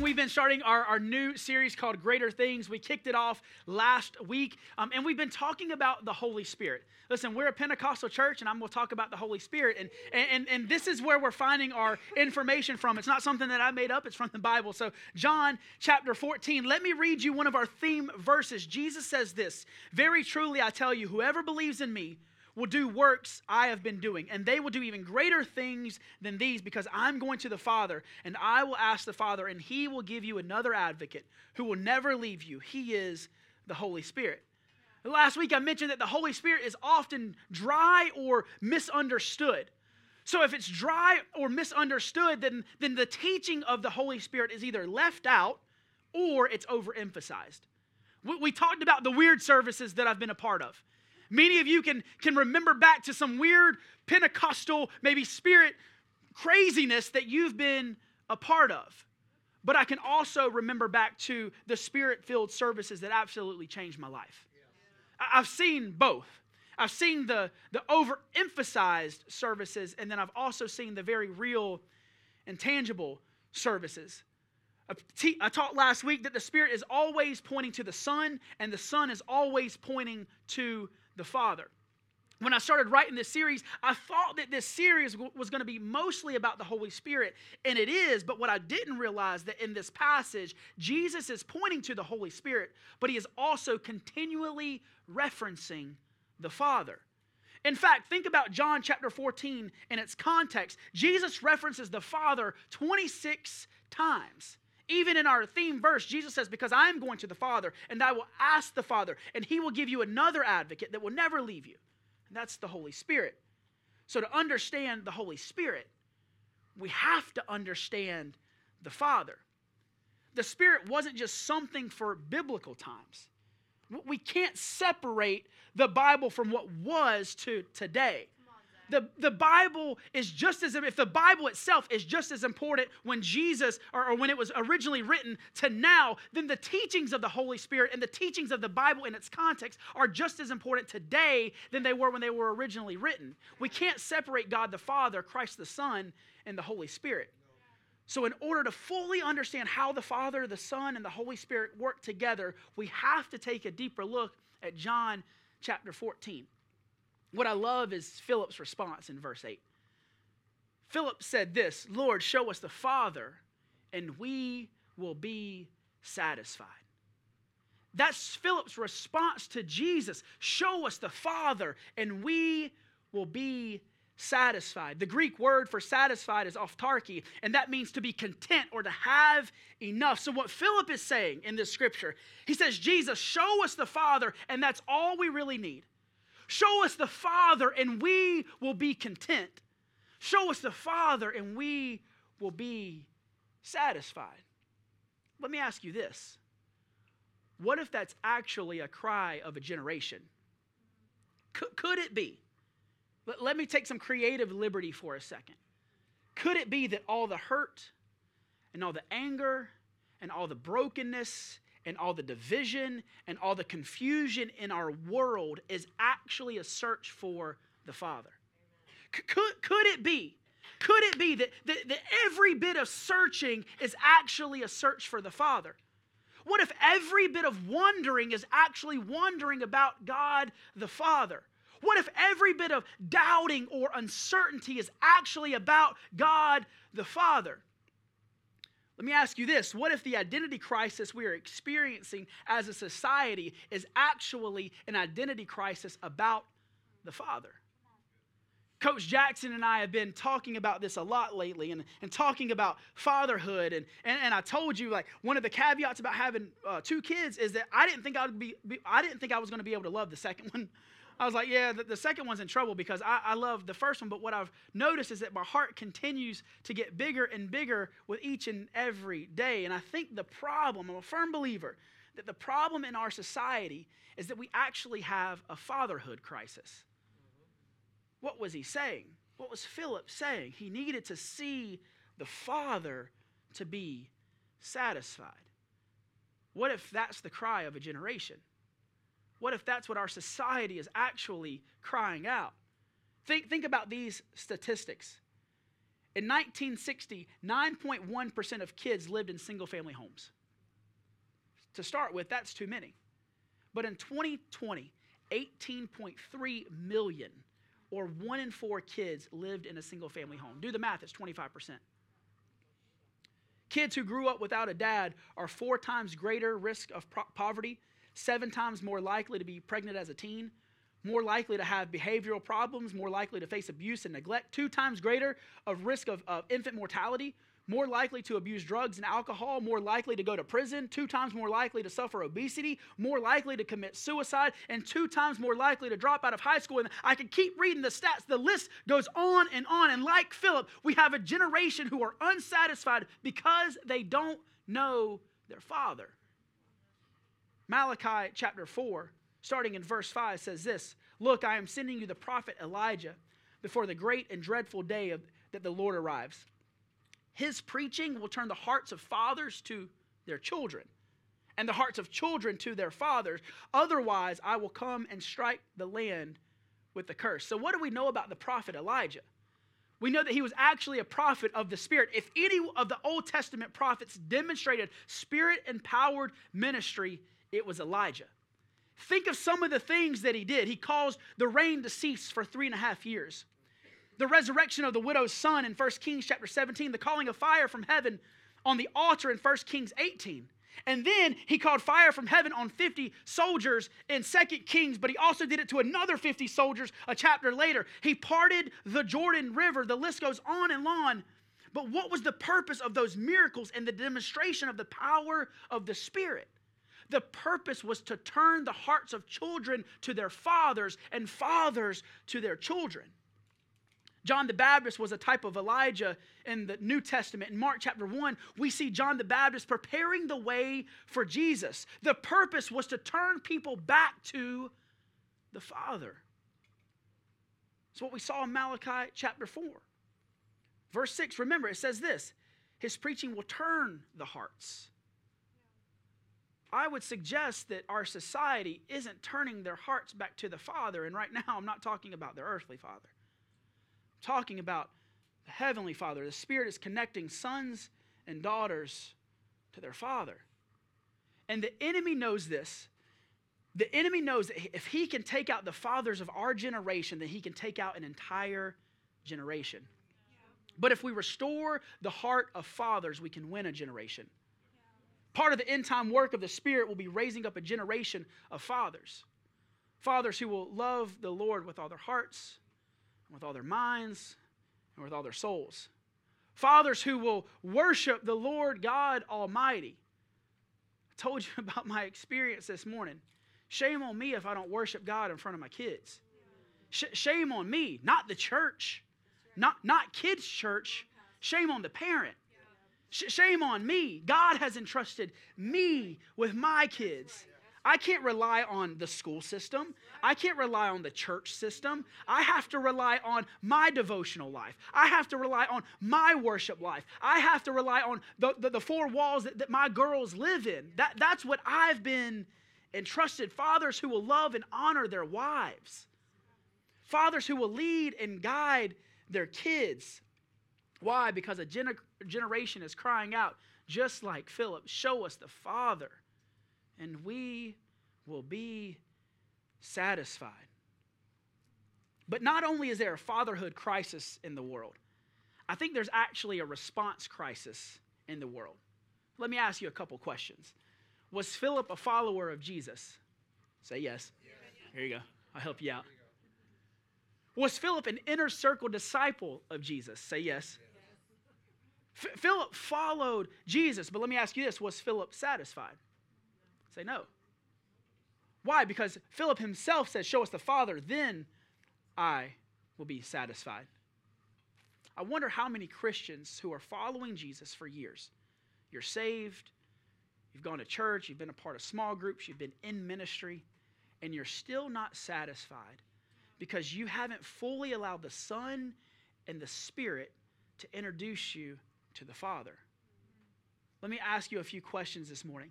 we've been starting our, our new series called Greater Things. We kicked it off last week, um, and we've been talking about the Holy Spirit. Listen, we're a Pentecostal church, and I'm going to talk about the Holy Spirit. And, and, and this is where we're finding our information from. It's not something that I made up, it's from the Bible. So, John chapter 14, let me read you one of our theme verses. Jesus says this Very truly, I tell you, whoever believes in me, will do works I have been doing, and they will do even greater things than these because I'm going to the Father, and I will ask the Father, and he will give you another advocate who will never leave you. He is the Holy Spirit. Last week I mentioned that the Holy Spirit is often dry or misunderstood. So if it's dry or misunderstood, then, then the teaching of the Holy Spirit is either left out or it's overemphasized. We, we talked about the weird services that I've been a part of. Many of you can, can remember back to some weird Pentecostal, maybe spirit craziness that you've been a part of. But I can also remember back to the spirit filled services that absolutely changed my life. I've seen both. I've seen the, the overemphasized services, and then I've also seen the very real and tangible services. I taught last week that the Spirit is always pointing to the Son, and the Son is always pointing to the Father. When I started writing this series, I thought that this series was going to be mostly about the Holy Spirit, and it is, but what I didn't realize that in this passage, Jesus is pointing to the Holy Spirit, but he is also continually referencing the Father. In fact, think about John chapter 14 in its context. Jesus references the Father 26 times. Even in our theme verse, Jesus says, Because I'm going to the Father, and I will ask the Father, and he will give you another advocate that will never leave you. And that's the Holy Spirit. So, to understand the Holy Spirit, we have to understand the Father. The Spirit wasn't just something for biblical times. We can't separate the Bible from what was to today the, the Bible is just as, if the Bible itself is just as important when Jesus, or, or when it was originally written to now, then the teachings of the Holy Spirit and the teachings of the Bible in its context are just as important today than they were when they were originally written. We can't separate God the Father, Christ the Son, and the Holy Spirit. So, in order to fully understand how the Father, the Son, and the Holy Spirit work together, we have to take a deeper look at John chapter 14. What I love is Philip's response in verse 8. Philip said this Lord, show us the Father, and we will be satisfied. That's Philip's response to Jesus. Show us the Father, and we will be satisfied. The Greek word for satisfied is autarky, and that means to be content or to have enough. So, what Philip is saying in this scripture, he says, Jesus, show us the Father, and that's all we really need. Show us the Father, and we will be content. Show us the Father, and we will be satisfied. Let me ask you this What if that's actually a cry of a generation? Could, could it be? Let, let me take some creative liberty for a second. Could it be that all the hurt and all the anger and all the brokenness and all the division and all the confusion in our world is actually a search for the Father. Could, could it be? Could it be that, that, that every bit of searching is actually a search for the Father? What if every bit of wondering is actually wondering about God the Father? What if every bit of doubting or uncertainty is actually about God the Father? Let me ask you this what if the identity crisis we are experiencing as a society is actually an identity crisis about the Father? Coach Jackson and I have been talking about this a lot lately and, and talking about fatherhood. And, and, and I told you, like, one of the caveats about having uh, two kids is that I didn't think I would be, be I didn't think I was going to be able to love the second one. I was like, yeah, the, the second one's in trouble because I, I love the first one. But what I've noticed is that my heart continues to get bigger and bigger with each and every day. And I think the problem, I'm a firm believer, that the problem in our society is that we actually have a fatherhood crisis. What was he saying? What was Philip saying? He needed to see the Father to be satisfied. What if that's the cry of a generation? What if that's what our society is actually crying out? Think, think about these statistics. In 1960, 9.1% of kids lived in single family homes. To start with, that's too many. But in 2020, 18.3 million, or one in four kids, lived in a single family home. Do the math, it's 25%. Kids who grew up without a dad are four times greater risk of pro- poverty, seven times more likely to be pregnant as a teen, more likely to have behavioral problems, more likely to face abuse and neglect, two times greater of risk of, of infant mortality, more likely to abuse drugs and alcohol, more likely to go to prison, two times more likely to suffer obesity, more likely to commit suicide, and two times more likely to drop out of high school. And I could keep reading the stats. The list goes on and on. And like Philip, we have a generation who are unsatisfied because they don't know their father. Malachi chapter 4, starting in verse 5, says this Look, I am sending you the prophet Elijah before the great and dreadful day of, that the Lord arrives. His preaching will turn the hearts of fathers to their children and the hearts of children to their fathers. Otherwise, I will come and strike the land with the curse. So, what do we know about the prophet Elijah? We know that he was actually a prophet of the Spirit. If any of the Old Testament prophets demonstrated spirit empowered ministry, it was Elijah. Think of some of the things that he did. He caused the rain to cease for three and a half years the resurrection of the widow's son in 1 Kings chapter 17, the calling of fire from heaven on the altar in 1 Kings 18. And then he called fire from heaven on 50 soldiers in 2 Kings, but he also did it to another 50 soldiers a chapter later. He parted the Jordan River. The list goes on and on. But what was the purpose of those miracles and the demonstration of the power of the Spirit? The purpose was to turn the hearts of children to their fathers and fathers to their children. John the Baptist was a type of Elijah in the New Testament. In Mark chapter 1, we see John the Baptist preparing the way for Jesus. The purpose was to turn people back to the Father. It's what we saw in Malachi chapter 4. Verse 6, remember, it says this His preaching will turn the hearts. I would suggest that our society isn't turning their hearts back to the Father. And right now, I'm not talking about their earthly Father I'm talking about the Heavenly Father. The Spirit is connecting sons and daughters to their Father. And the enemy knows this. The enemy knows that if he can take out the fathers of our generation, then he can take out an entire generation. But if we restore the heart of fathers, we can win a generation. Part of the end time work of the Spirit will be raising up a generation of fathers. Fathers who will love the Lord with all their hearts, with all their minds, and with all their souls. Fathers who will worship the Lord God Almighty. I told you about my experience this morning. Shame on me if I don't worship God in front of my kids. Sh- shame on me, not the church, not, not kids' church. Shame on the parent. Sh- shame on me. God has entrusted me with my kids. I can't rely on the school system. I can't rely on the church system. I have to rely on my devotional life. I have to rely on my worship life. I have to rely on the, the, the four walls that, that my girls live in. That, that's what I've been entrusted. Fathers who will love and honor their wives, fathers who will lead and guide their kids. Why? Because a gener- generation is crying out, just like Philip, show us the Father and we will be satisfied. But not only is there a fatherhood crisis in the world, I think there's actually a response crisis in the world. Let me ask you a couple questions. Was Philip a follower of Jesus? Say yes. yes. Here you go. I'll help you out. Was Philip an inner circle disciple of Jesus? Say yes. yes. F- Philip followed Jesus, but let me ask you this was Philip satisfied? Say no. Why? Because Philip himself says, Show us the Father, then I will be satisfied. I wonder how many Christians who are following Jesus for years, you're saved, you've gone to church, you've been a part of small groups, you've been in ministry, and you're still not satisfied because you haven't fully allowed the Son and the Spirit to introduce you to the Father. Let me ask you a few questions this morning.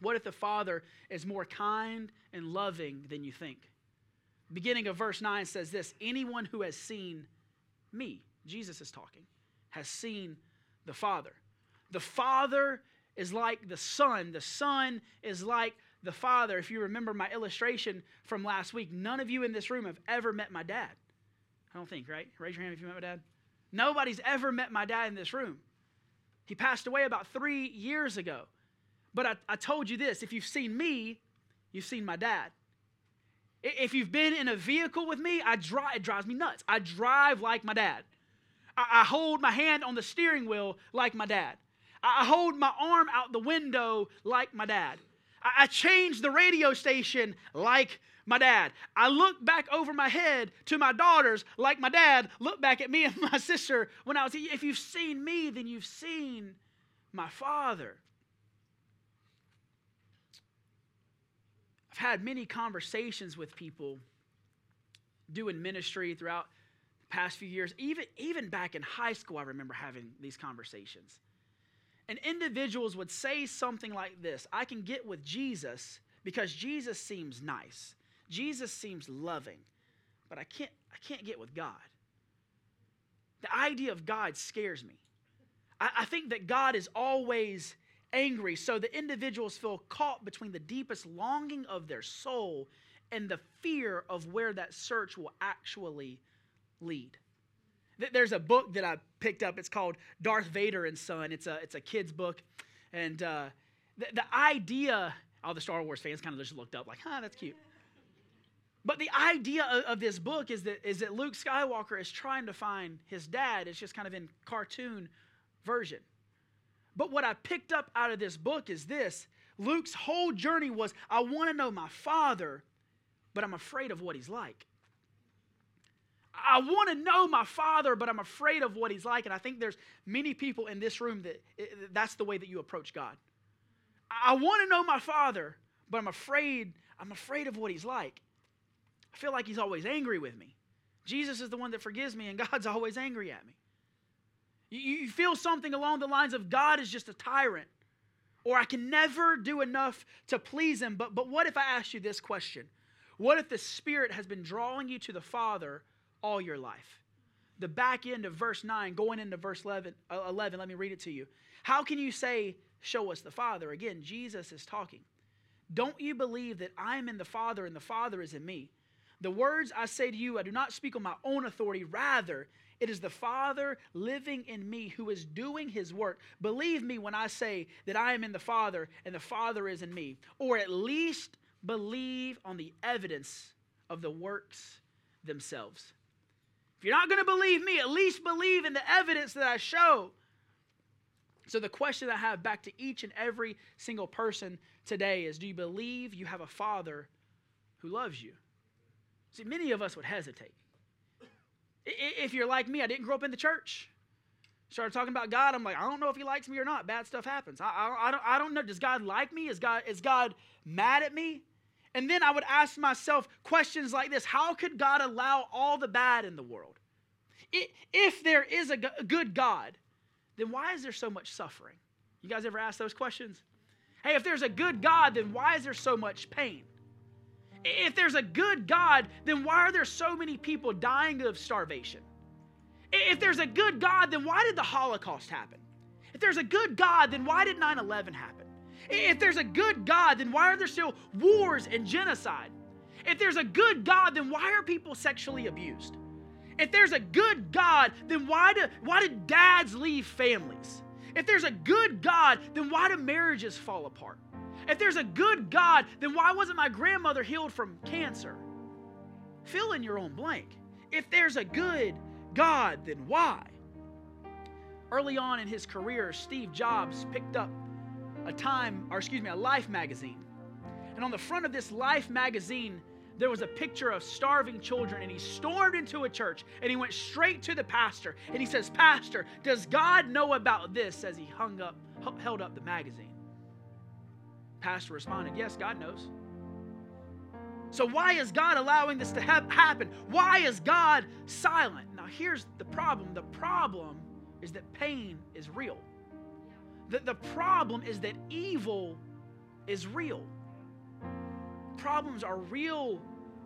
What if the Father is more kind and loving than you think? Beginning of verse 9 says this Anyone who has seen me, Jesus is talking, has seen the Father. The Father is like the Son, the Son is like the Father. If you remember my illustration from last week, none of you in this room have ever met my dad. I don't think, right? Raise your hand if you met my dad. Nobody's ever met my dad in this room. He passed away about three years ago. But I, I told you this if you've seen me, you've seen my dad. If you've been in a vehicle with me, I drive, it drives me nuts. I drive like my dad. I, I hold my hand on the steering wheel like my dad. I, I hold my arm out the window like my dad. I, I change the radio station like my dad. I look back over my head to my daughters like my dad looked back at me and my sister when I was. If you've seen me, then you've seen my father. I've had many conversations with people doing ministry throughout the past few years. Even, even back in high school, I remember having these conversations. And individuals would say something like this I can get with Jesus because Jesus seems nice. Jesus seems loving, but I can't, I can't get with God. The idea of God scares me. I, I think that God is always angry. So the individuals feel caught between the deepest longing of their soul and the fear of where that search will actually lead. There's a book that I picked up. It's called Darth Vader and Son. It's a, it's a kid's book. And uh, the, the idea, all the Star Wars fans kind of just looked up like, huh, that's cute. But the idea of, of, this book is that, is that Luke Skywalker is trying to find his dad. It's just kind of in cartoon version. But what I picked up out of this book is this Luke's whole journey was I want to know my father, but I'm afraid of what he's like. I want to know my father, but I'm afraid of what he's like. And I think there's many people in this room that that's the way that you approach God. I want to know my father, but I'm afraid, I'm afraid of what he's like. I feel like he's always angry with me. Jesus is the one that forgives me, and God's always angry at me. You feel something along the lines of God is just a tyrant, or I can never do enough to please him. But, but what if I ask you this question? What if the Spirit has been drawing you to the Father all your life? The back end of verse 9, going into verse 11, uh, 11 let me read it to you. How can you say, Show us the Father? Again, Jesus is talking. Don't you believe that I am in the Father and the Father is in me? The words I say to you, I do not speak on my own authority. Rather, it is the Father living in me who is doing his work. Believe me when I say that I am in the Father and the Father is in me. Or at least believe on the evidence of the works themselves. If you're not going to believe me, at least believe in the evidence that I show. So, the question I have back to each and every single person today is Do you believe you have a Father who loves you? See, many of us would hesitate. If you're like me, I didn't grow up in the church. Started talking about God. I'm like, I don't know if He likes me or not. Bad stuff happens. I, I, I, don't, I don't know. Does God like me? Is God, is God mad at me? And then I would ask myself questions like this How could God allow all the bad in the world? If there is a good God, then why is there so much suffering? You guys ever ask those questions? Hey, if there's a good God, then why is there so much pain? If there's a good God, then why are there so many people dying of starvation? If there's a good God, then why did the Holocaust happen? If there's a good God, then why did 9 11 happen? If there's a good God, then why are there still wars and genocide? If there's a good God, then why are people sexually abused? If there's a good God, then why do, why do dads leave families? If there's a good God, then why do marriages fall apart? If there's a good God, then why wasn't my grandmother healed from cancer? Fill in your own blank. If there's a good God, then why? Early on in his career, Steve Jobs picked up a time, or excuse me, a Life magazine. And on the front of this Life magazine, there was a picture of starving children, and he stormed into a church and he went straight to the pastor and he says, Pastor, does God know about this? As he hung up, held up the magazine. Pastor responded, Yes, God knows. So, why is God allowing this to ha- happen? Why is God silent? Now, here's the problem the problem is that pain is real. The, the problem is that evil is real. Problems are real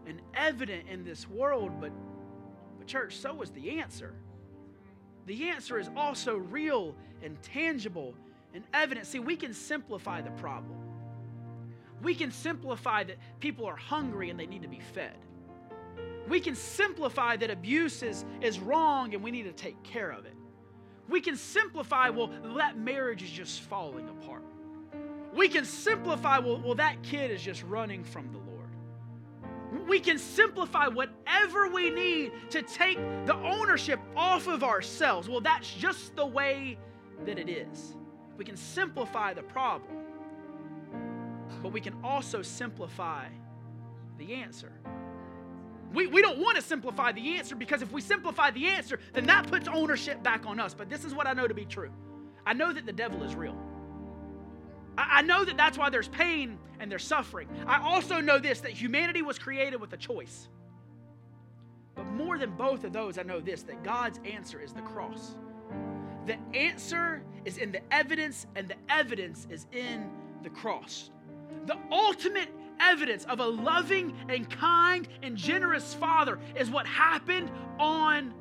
and evident in this world, but, but church, so is the answer. the answer is also real and tangible and evident. See, we can simplify the problem. We can simplify that people are hungry and they need to be fed. We can simplify that abuse is, is wrong and we need to take care of it. We can simplify, well, that marriage is just falling apart. We can simplify, well, well, that kid is just running from the Lord. We can simplify whatever we need to take the ownership off of ourselves. Well, that's just the way that it is. We can simplify the problem, but we can also simplify the answer. We, we don't want to simplify the answer because if we simplify the answer, then that puts ownership back on us. But this is what I know to be true I know that the devil is real. I, I know that that's why there's pain and there's suffering. I also know this that humanity was created with a choice. But more than both of those, I know this that God's answer is the cross. The answer is in the evidence, and the evidence is in the cross. The ultimate evidence of a loving and kind and generous Father is what happened on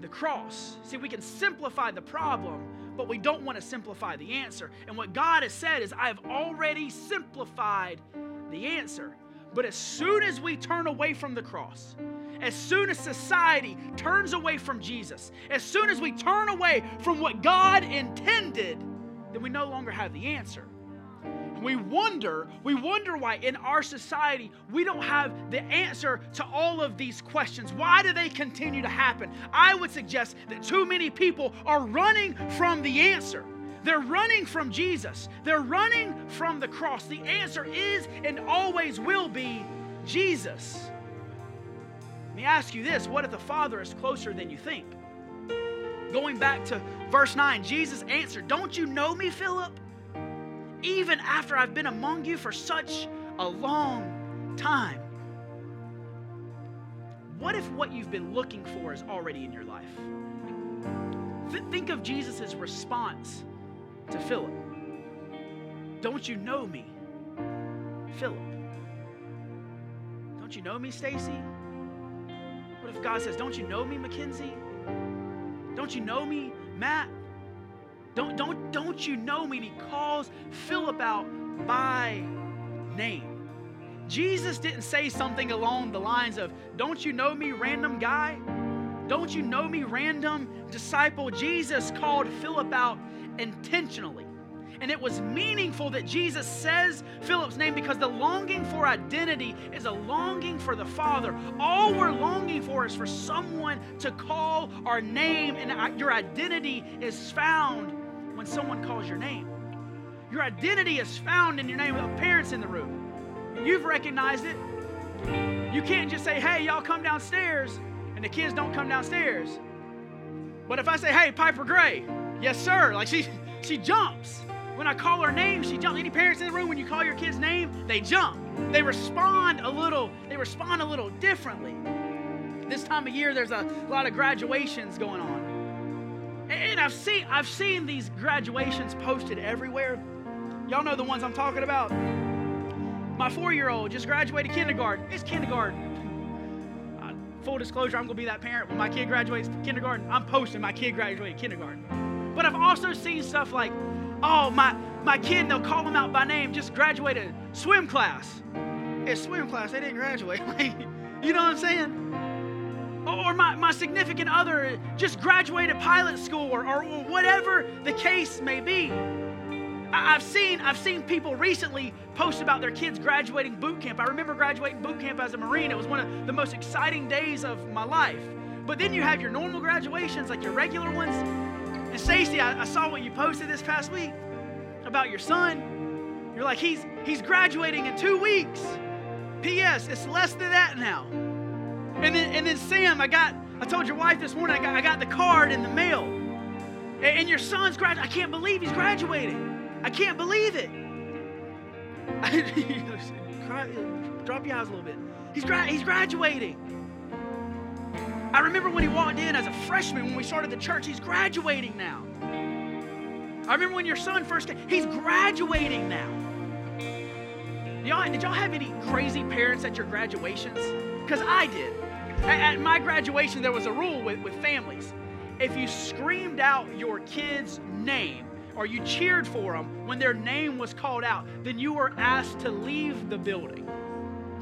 the cross. See, we can simplify the problem, but we don't want to simplify the answer. And what God has said is, I have already simplified the answer. But as soon as we turn away from the cross, as soon as society turns away from Jesus, as soon as we turn away from what God intended, then we no longer have the answer we wonder, we wonder why in our society we don't have the answer to all of these questions. Why do they continue to happen? I would suggest that too many people are running from the answer. They're running from Jesus. They're running from the cross. The answer is and always will be Jesus. Let me ask you this what if the Father is closer than you think? Going back to verse 9, Jesus answered, Don't you know me, Philip? Even after I've been among you for such a long time? What if what you've been looking for is already in your life? Th- think of Jesus' response to Philip. Don't you know me, Philip? Don't you know me, Stacy? What if God says, Don't you know me, Mackenzie? Don't you know me, Matt? Don't, don't, don't you know me? And he calls Philip out by name. Jesus didn't say something along the lines of, Don't you know me, random guy? Don't you know me, random disciple? Jesus called Philip out intentionally. And it was meaningful that Jesus says Philip's name because the longing for identity is a longing for the Father. All we're longing for is for someone to call our name, and your identity is found when someone calls your name. Your identity is found in your name with parents in the room. You've recognized it. You can't just say, hey, y'all come downstairs, and the kids don't come downstairs. But if I say, hey, Piper Gray, yes, sir, like she, she jumps. When I call her name, she jumps. Any parents in the room, when you call your kid's name, they jump. They respond a little, they respond a little differently. This time of year, there's a lot of graduations going on. And I've seen I've seen these graduations posted everywhere. Y'all know the ones I'm talking about. My four-year-old just graduated kindergarten. It's kindergarten. Uh, full disclosure, I'm gonna be that parent when my kid graduates kindergarten. I'm posting my kid graduated kindergarten. But I've also seen stuff like, oh my my kid, they'll call him out by name, just graduated swim class. It's swim class, they didn't graduate. you know what I'm saying? Or my, my significant other just graduated pilot school or, or whatever the case may be. I've seen, I've seen people recently post about their kids graduating boot camp. I remember graduating boot camp as a Marine. It was one of the most exciting days of my life. But then you have your normal graduations, like your regular ones. And Stacy, I, I saw what you posted this past week about your son. You're like, he's he's graduating in two weeks. P.S. It's less than that now. And then, and then Sam, I got, I told your wife this morning, I got, I got the card in the mail. And, and your son's graduating. I can't believe he's graduating. I can't believe it. Drop your eyes a little bit. He's, gra- he's graduating. I remember when he walked in as a freshman when we started the church. He's graduating now. I remember when your son first came. He's graduating now. Y'all, did y'all have any crazy parents at your graduations? Because I did. At, my graduation, there was a rule with, with families. if you screamed out your kid's name or you cheered for them when their name was called out, then you were asked to leave the building.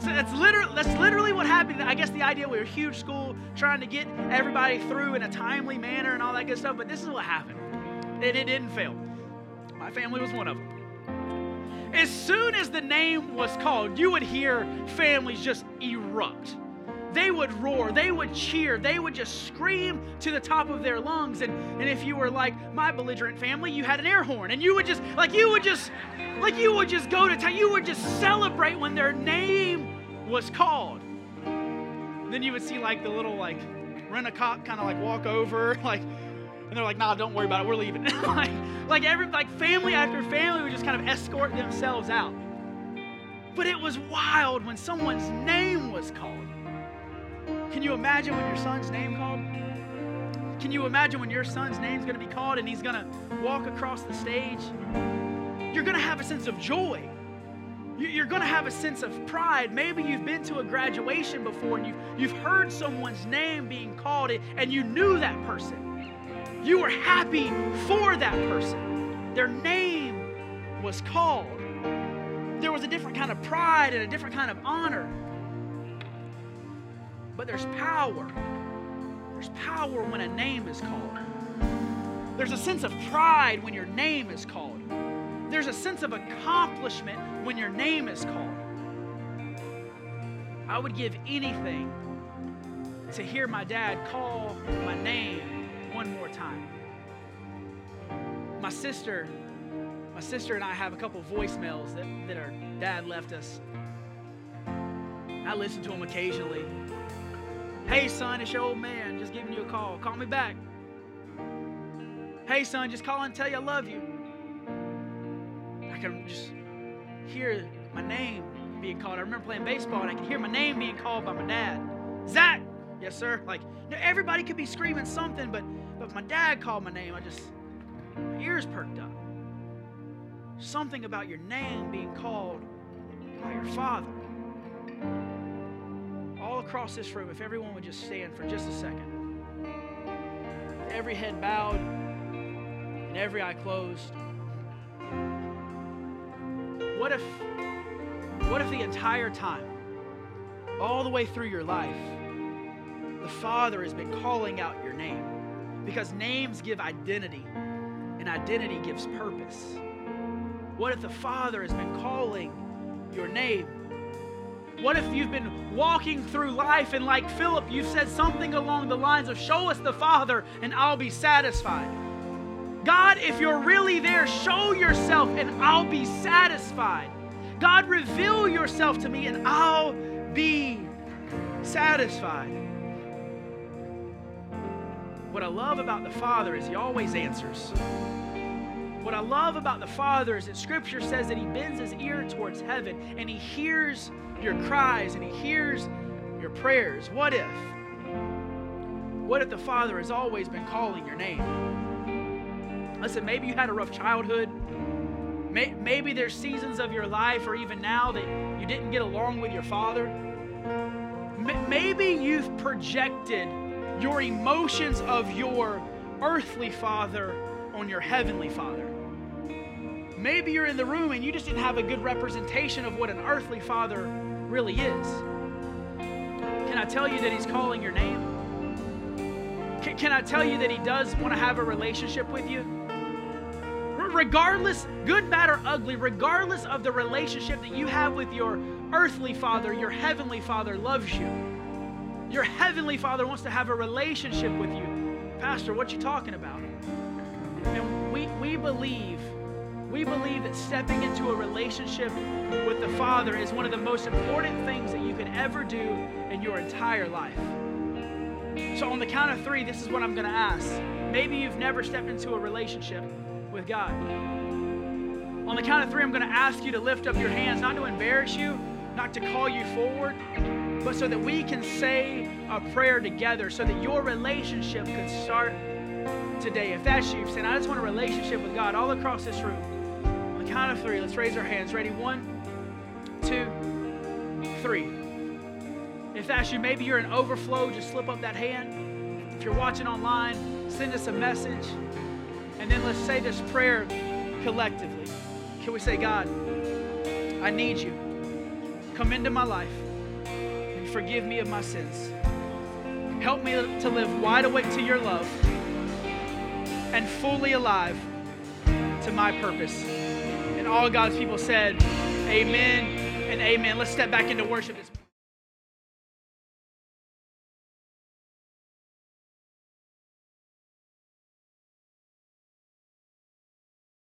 So that's literally that's literally what happened. I guess the idea we were a huge school trying to get everybody through in a timely manner and all that good stuff, but this is what happened. And it didn't fail. My family was one of them. As soon as the name was called, you would hear families just erupt. They would roar, they would cheer, they would just scream to the top of their lungs. And, and if you were like my belligerent family, you had an air horn. And you would just, like, you would just, like, you would just go to town. You would just celebrate when their name was called. Then you would see, like, the little, like, rent a cop kind of like walk over, like, and they're like, nah, don't worry about it, we're leaving. like, like every like family after family would just kind of escort themselves out. But it was wild when someone's name was called. Can you imagine when your son's name called? Can you imagine when your son's name's gonna be called and he's gonna walk across the stage? You're gonna have a sense of joy. You're going to have a sense of pride. Maybe you've been to a graduation before and you've, you've heard someone's name being called and you knew that person. You were happy for that person. Their name was called. There was a different kind of pride and a different kind of honor. But there's power. There's power when a name is called. There's a sense of pride when your name is called. There's a sense of accomplishment when your name is called. I would give anything to hear my dad call my name one more time. My sister, my sister and I have a couple voicemails that, that our dad left us. I listen to them occasionally. Hey son, it's your old man just giving you a call. Call me back. Hey son, just call and tell you I love you. I can just hear my name being called. I remember playing baseball and I could hear my name being called by my dad. Zach, yes sir. Like everybody could be screaming something, but but if my dad called my name, I just my ears perked up. Something about your name being called by your father. Across this room, if everyone would just stand for just a second. Every head bowed and every eye closed. What if what if the entire time, all the way through your life, the Father has been calling out your name? Because names give identity, and identity gives purpose. What if the Father has been calling your name? What if you've been walking through life and, like Philip, you've said something along the lines of, Show us the Father and I'll be satisfied? God, if you're really there, show yourself and I'll be satisfied. God, reveal yourself to me and I'll be satisfied. What I love about the Father is He always answers. What I love about the Father is that Scripture says that He bends His ear towards heaven and He hears your cries and He hears your prayers. What if? What if the Father has always been calling your name? Listen, maybe you had a rough childhood. Maybe there's seasons of your life or even now that you didn't get along with your father. Maybe you've projected your emotions of your earthly father on your heavenly father. Maybe you're in the room and you just didn't have a good representation of what an earthly father really is. Can I tell you that he's calling your name? Can, can I tell you that he does want to have a relationship with you? regardless, good, bad, or ugly, regardless of the relationship that you have with your earthly father, your heavenly father loves you. Your heavenly father wants to have a relationship with you. Pastor, what you talking about? And we, we believe, we believe that stepping into a relationship with the Father is one of the most important things that you can ever do in your entire life. So on the count of three, this is what I'm going to ask. Maybe you've never stepped into a relationship with God. On the count of three, I'm going to ask you to lift up your hands, not to embarrass you, not to call you forward, but so that we can say a prayer together so that your relationship could start today. If that's you, saying, I just want a relationship with God all across this room. Count of three, let's raise our hands. Ready? One, two, three. If that's you, maybe you're in overflow, just slip up that hand. If you're watching online, send us a message. And then let's say this prayer collectively. Can we say, God, I need you. Come into my life and forgive me of my sins. Help me to live wide awake to your love and fully alive to my purpose. And all God's people said, Amen and amen. Let's step back into worship.